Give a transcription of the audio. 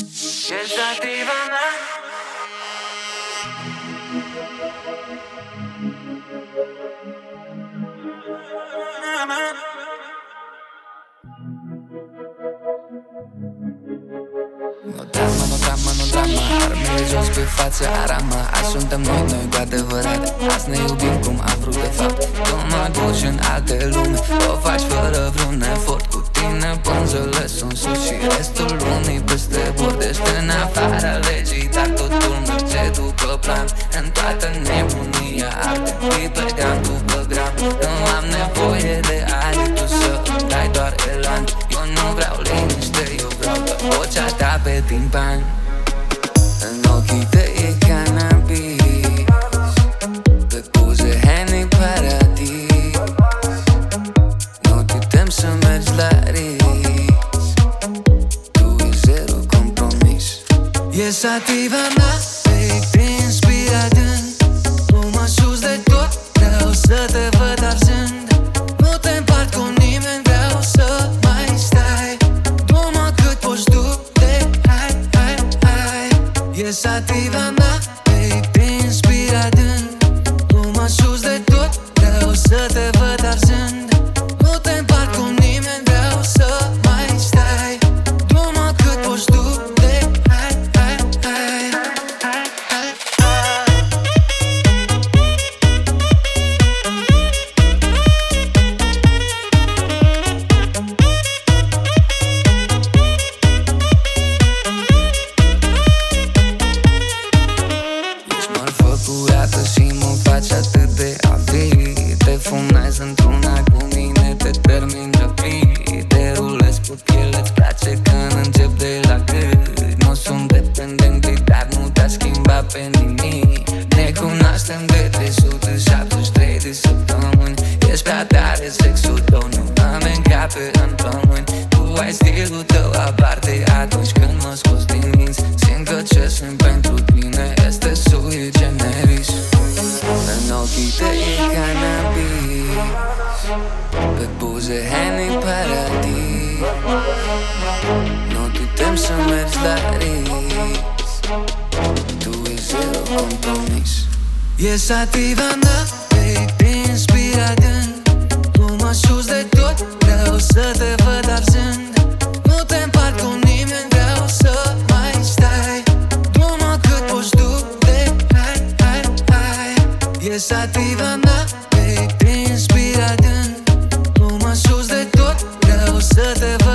Ești activa mea. Nu dramă, nu dramă, nu dramă Armele jos pe față, arama Azi suntem noi, noi cu adevărat. Azi ne iubim cum am vrut de fapt. Tu mă duci în alte lume sus Și restul lumii peste bord Ești în afara legii Dar totul merge după plan. În toată nebunia Arte clipe gram după gram. Nu am nevoie de aer Tu să dai doar elan. Eu nu vreau liniște Eu vreau doar vocea ta pe timpan În ochii tăi e cannabis Pe buze Henny Paradis. Nu te tem să mergi la risc E sativa mea, baby, inspira adânc Nu mă sus de tot, vreau să te văd arzând Nu te împart cu nimeni, vreau să mai stai. Du-mă cât poți tu de hai, hai, hai. E sativa mea, baby, inspira adânc Nu mă sus fumez într-una cu mine, te termin rapid Te rulez pe piele, îți place când încep de la gât. Nu sunt dependent, dar nu te-a schimbat pe nimic. Ne cunoaștem de 373 de săptămâni. Ești prea tare, sexul tău nu am încape în pământ. Tu ai stilul tău aparte atunci când mă scoți din minți. Simt că ce sunt pentru tine este sui generis. În ochii tăi e cannabis Pe buze Henny Paradis. Nu te tem să mergi la risc Tu e zero compromis. E sativa mea, baby, inspira adânc Tu mă sus de tot, vreau să te văd arzând Nu te împart cu nimeni, vreau să mai stai. Du-mă cât poți tu de hai, hai, hai. E sativa adânc Tu mă sus de tot, vreau să te văd.